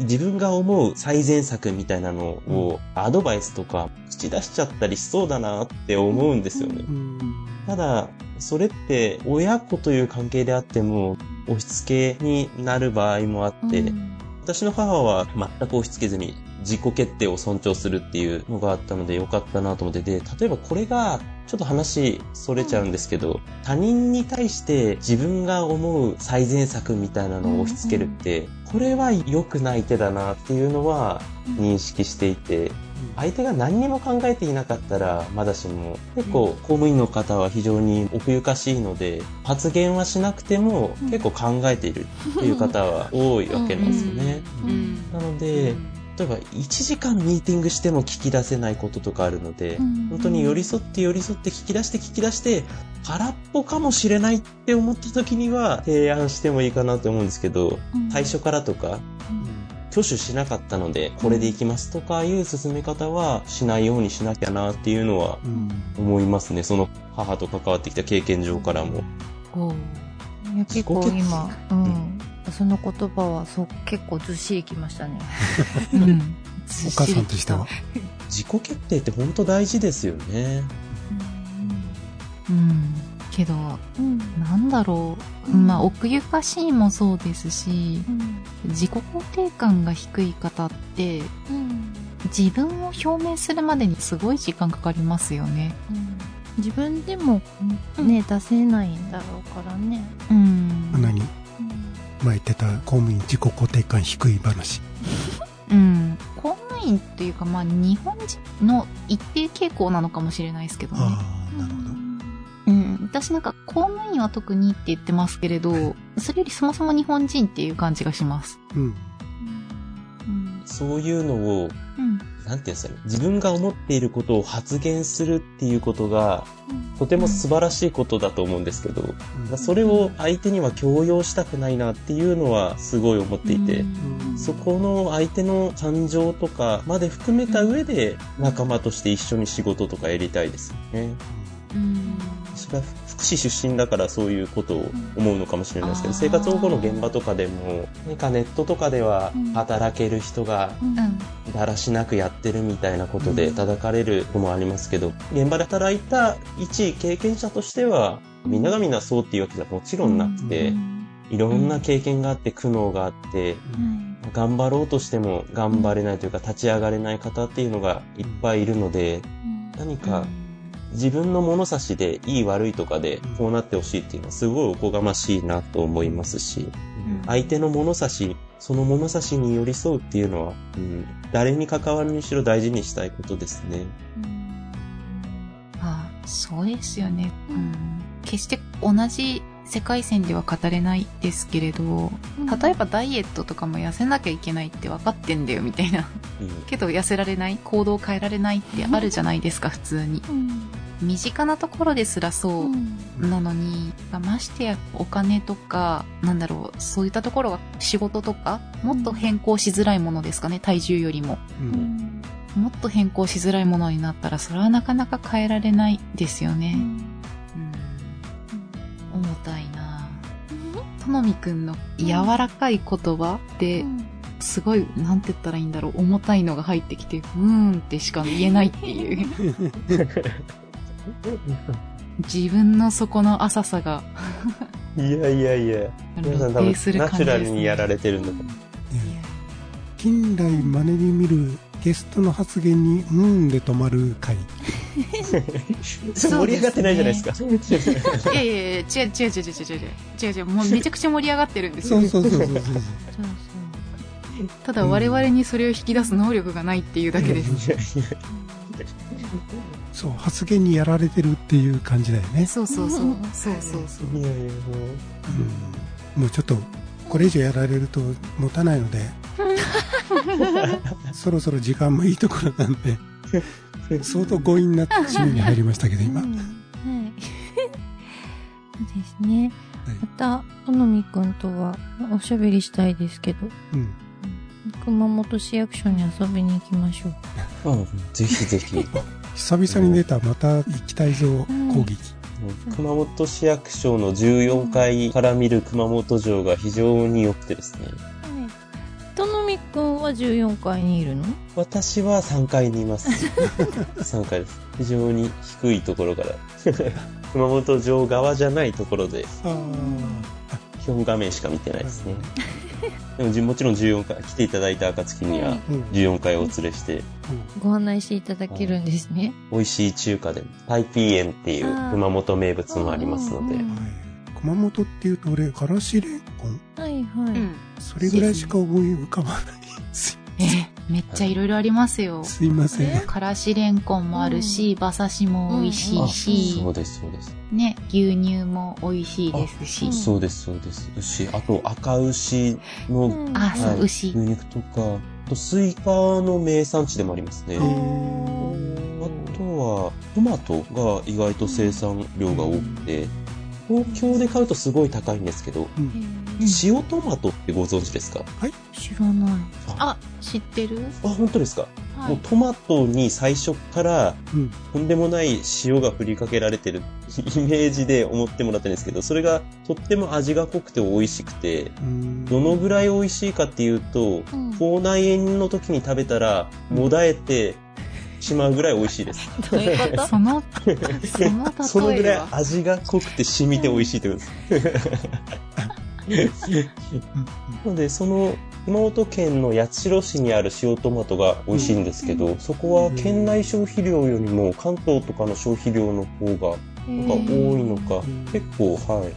自分が思う最善策みたいなのをアドバイスとか口出しちゃったりしそうだなって思うんですよね。うん。ただ、それって親子という関係であっても押し付けになる場合もあって、うん私の母は全く押し付けずに自己決定を尊重するっていうのがあったのでよかったなと思ってで、例えばこれがちょっと話それちゃうんですけど、他人に対して自分が思う最善策みたいなのを押し付けるって、これは良くない手だなっていうのは認識していて、相手が何にも考えていなかったらまだしも結構公務員の方は非常に奥ゆかしいので発言はしなくてもうん。結構考えているっていう方は多いわけなんですよね。うん。なので、例えば1時間ミーティングしても聞き出せないこととかあるので、うん本当に寄り添って寄り添って聞き出して聞き出して空っぽかもしれないって思った時には提案してもいいかなと思うんですけど、うん最初からとか挙手しなかったので、これでいきますとかいう進め方はしないようにしなきゃなっていうのはうん。思いますね。その母と関わってきた経験上からも。結構今、うん、その言葉はそう結構ずっしりきましたね。うん。お母さんとしては。自己決定って本当大事ですよね。うん。けど、うんなんだろう。まあ、奥ゆかしいもそうですし、自己肯定感が低い方って、自分を表明するまでにすごい時間かかりますよね。自分でもね、出せないんだろうからね。うん。何？前言ってた公務員自己肯定感低い話。うん。公務員っていうか、まあ、日本人の一定傾向なのかもしれないですけどね。ああ、なるほど。うん。私なんか、公務員は特にって言ってますけれど、それよりそもそも日本人っていう感じがします。うん。うん。そういうのを、うん。なんていうんですかね。自分が思っていることを発言するっていうことが、とても素晴らしいことだと思うんですけど、うんそれを相手には強要したくないなっていうのはすごい思っていて、うんそこの相手の感情とかまで含めた上で仲間として一緒に仕事とかやりたいですよね。うん。私が福祉出身だからそういうことを思うのかもしれないですけど、生活保護の現場とかでも、何かネットとかではうん。働ける人がうん。だらしなくやってるみたいなことで叩かれることもありますけど、現場で働いた一経験者としては、みんながみんなそうっていうわけじゃもちろんなくて、いろんな経験があって苦悩があって、頑張ろうとしても頑張れないというか立ち上がれない方っていうのがいっぱいいるので、何か自分の物差しでいい悪いとかでこうなってほしいっていうのはすごいおこがましいなと思いますし、相手の物差し、その物差しに寄り添うっていうのは、うん、誰に関わるにしろ大事にしたいことですね。ああそうですよね。うん。決して同じ世界線では語れないですけれど、例えばダイエットとかも痩せなきゃいけないって分かってんだよみたいな。うんけど痩せられない、行動を変えられないってあるじゃないですか、普通に。身近なところですらそうなのに、ましてやお金とか、なんだろう、そういったところが仕事とか、もっと変更しづらいものですかね、体重よりも。うんもっと変更しづらいものになったら、それはなかなか変えられないですよね。ぁとのみくんの柔らかい言葉で、すごい、なんて言ったらいいんだろう、重たいのが入ってきて、うーんってしか言えないっていう。自分の底の浅さが、いやいやいや、皆さん多分ナチュ。ラルにやられてるんだと思う。近代まれに見るゲストの発言に、うーんで止まる回。盛り上がってないじゃないですか。いやいやいや、違う違う違う違う違う違う違う、もうめちゃくちゃ盛り上がってるんですよ。そうそうそうそうそう。そうそう。ただ我々にそれを引き出す能力がないっていうだけです。そう、発言にやられてるっていう感じだよね。そうそうそう。そうそうそう。いやいや、もう。うん。もうちょっと、これ以上やられると持たないので、そろそろ時間もいいところなんで、相当強引な締めに入りましたけど、今。うんははい。そうですね。いまた、とのみくんとはおしゃべりしたいですけど、うん。熊本市役所に遊びに行きましょう。うんぜひぜひ。久々に出た、また行きたいぞ攻撃。熊本市役所の14階から見る熊本城が非常に良くてですね。とのみくんは14階にいるの？私は3階にいます。3階です。非常に低いところから。熊本城側じゃないところで、あ基本画面しか見てないですね。でもじもちろん14階、来ていただいた暁にはあ。うん。14階をお連れして、ご案内していただけるんですね。美味しい中華で、タイピーエンっていう熊本名物もありますので熊本っていうと俺、からしれんこん。はいはい。うん。それぐらいしか思い浮かばない。すえーめっちゃいろいろありますよ。すいません。からしれんこんもあるし、馬刺しも美味しいしそ、うです、そうです。ね、牛乳も美味しいですしうん。そうです、そうです。牛、あと赤牛の、うんあ、そう、はい牛牛。肉とか、あとスイカの名産地でもありますね。へあとは、トマトが意外と生産量が多くて、東京で買うとすごい高いんですけど、うん。うん。塩トマトってご存知ですか？知らない。あ、知ってる？あ、本当ですか、はい。もうトマトに最初からうん。とんでもない塩が振りかけられてるイメージで思ってもらってるんですけど、それがとっても味が濃くて美味しくて、うん。どのぐらい美味しいかっていうと、うん。口内炎の時に食べたら、もだえてしまうぐらい美味しいです。どういうこと？その、そのぐらい味が濃くて染みて美味しいってことです。なので、その、熊本県の八代市にある塩トマトが美味しいんですけど、そこは県内消費量よりも関東とかの消費量の方がなんか多いのか、結構、はい、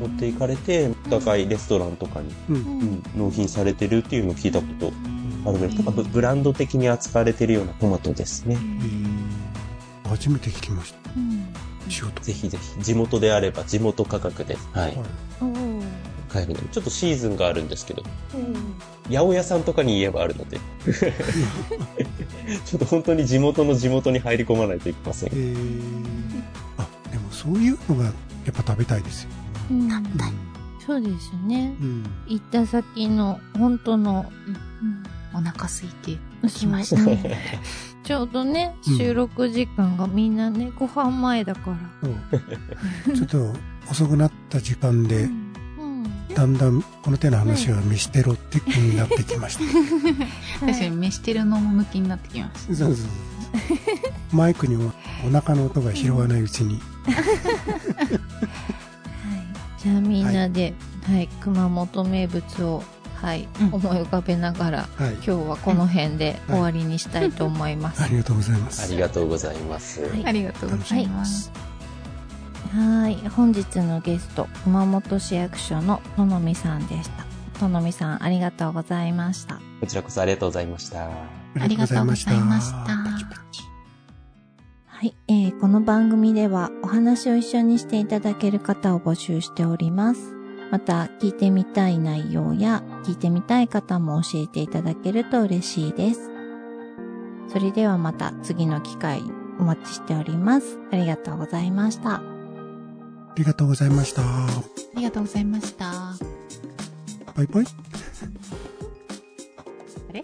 持っていかれて、高いレストランとかに、うん。ううんん、納品されてるっていうのを聞いたことあるので、なんかブブランド的に扱われてるようなトマトですね。えー初めて聞きました。ぜひぜひ、地元であれば地元価格で、はい買えるので、ちょっとシーズンがあるんですけど、八百屋さんとかに言えばあるので、ちょっと本当に地元の地元に入り込まないといけませんえ。ー、あ、でもそういうのがやっぱ食べたいですよ。うんうん。そうですね。うん。行った先の本当の、お腹空いてう。んきましたそううんちょうどね、うん。収録時間がみんなね、ご飯前だから。ちょっと遅くなった時間で、うん。だんだんこの手の話は見捨てろって気になってきました。確かに飯してるのも向きになってきました。そうそうそう。マイクにもお腹の音が拾わないうちに、はい。じゃあみんなで、はい、熊本名物を、はい、うん思い浮かべながら、はい。今日はこの辺で終わりにしたいと思います。ありがとうございまあす。りがとうございます。はいありがとうございます。はい。本日のゲスト、熊本市役所のとのみさんでした。とのみさん、ありがとうございました。こちらこそありがとうございました。あありがとうございました。はい、えー、この番組ではお話を一緒にしていただける方を募集しております。また、聞いてみたい内容や聞いてみたい方も教えていただけると嬉しいです。それではまた次の機会お待ちしております。ありがとうございました。ありがとうございました。ありがとうございました。バイバイ。あれ？